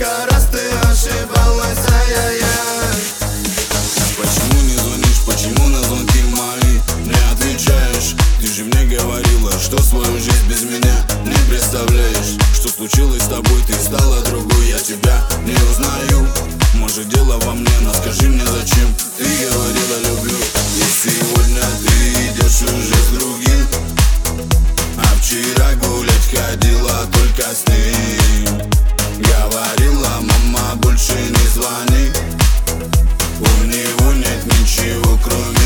Сколько раз ты ошибалась, ай-яй-яй? Почему не звонишь, почему на звонки мои не отвечаешь? Ты же мне говорила, что свою жизнь без меня не представляешь. Что случилось с тобой, ты стала другой, я тебя не узнаю. Может дело во мне, но скажи мне зачем ты говорила люблю кровь